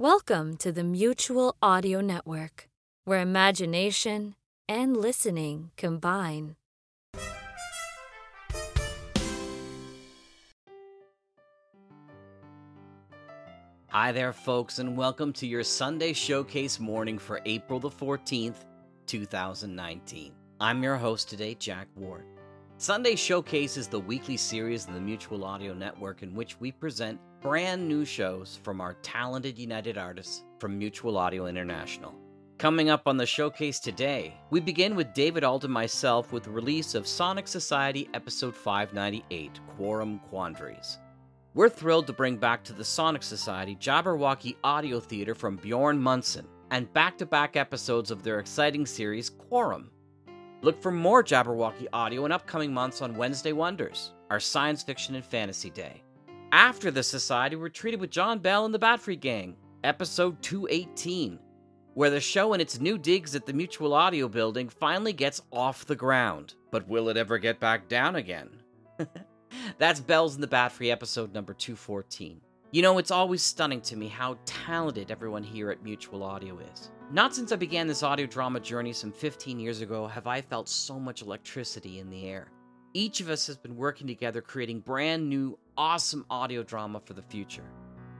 Welcome to the Mutual Audio Network, where imagination and listening combine. Hi there, folks, and welcome to your Sunday Showcase morning for April the 14th, 2019. I'm your host today, Jack Ward. Sunday Showcase is the weekly series of the Mutual Audio Network in which we present brand new shows from our talented United artists from Mutual Audio International. Coming up on the showcase today, we begin with David Ault and myself with the release of Sonic Society episode 598, Quorum Quandaries. We're thrilled to bring back to the Sonic Society Jabberwocky Audio Theater from Bjorn Munson and back to back episodes of their exciting series, Quorum. Look for more Jabberwocky audio in upcoming months on Wednesday Wonders, our science fiction and fantasy day. After the Society, we're treated with John Bell and the Batfry Gang, episode 218, where the show and its new digs at the Mutual Audio building finally gets off the ground. But will it ever get back down again? That's Bells and the Batfry episode number 214. You know, it's always stunning to me how talented everyone here at Mutual Audio is. Not since I began this audio drama journey some 15 years ago have I felt so much electricity in the air. Each of us has been working together creating brand new, awesome audio drama for the future.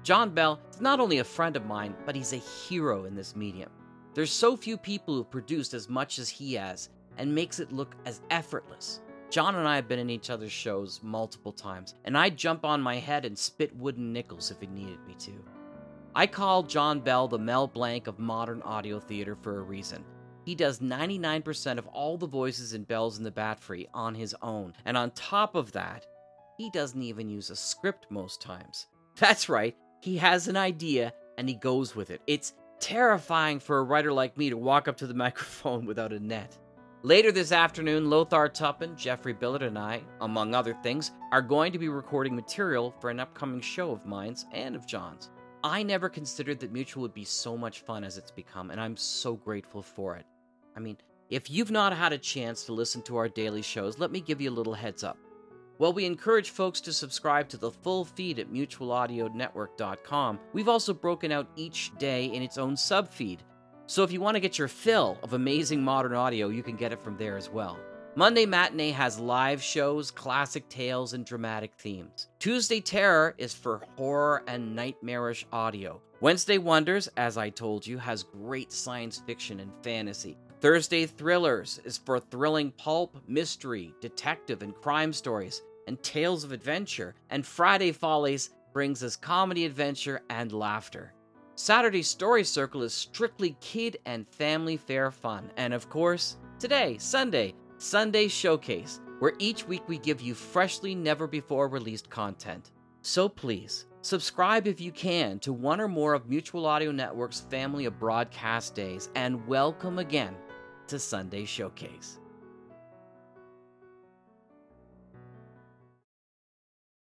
John Bell is not only a friend of mine, but he's a hero in this medium. There's so few people who've produced as much as he has and makes it look as effortless. John and I have been in each other's shows multiple times, and I'd jump on my head and spit wooden nickels if he needed me to. I call John Bell the Mel Blanc of modern audio theater for a reason. He does 99% of all the voices in Bells in the Batfry on his own, and on top of that, he doesn't even use a script most times. That's right, he has an idea and he goes with it. It's terrifying for a writer like me to walk up to the microphone without a net. Later this afternoon, Lothar Tuppan, Jeffrey Billard, and I, among other things, are going to be recording material for an upcoming show of mine's and of John's. I never considered that Mutual would be so much fun as it's become, and I'm so grateful for it. I mean, if you've not had a chance to listen to our daily shows, let me give you a little heads up. While we encourage folks to subscribe to the full feed at mutualaudionetwork.com, we've also broken out each day in its own subfeed. So if you want to get your fill of amazing modern audio, you can get it from there as well. Monday Matinee has live shows, classic tales, and dramatic themes. Tuesday Terror is for horror and nightmarish audio. Wednesday Wonders, as I told you, has great science fiction and fantasy. Thursday Thrillers is for thrilling pulp, mystery, detective, and crime stories, and tales of adventure. And Friday Follies brings us comedy, adventure, and laughter. Saturday Story Circle is strictly kid and family fair fun. And of course, today, Sunday, Sunday Showcase, where each week we give you freshly, never before released content. So please, subscribe if you can to one or more of Mutual Audio Network's family of broadcast days, and welcome again to Sunday Showcase.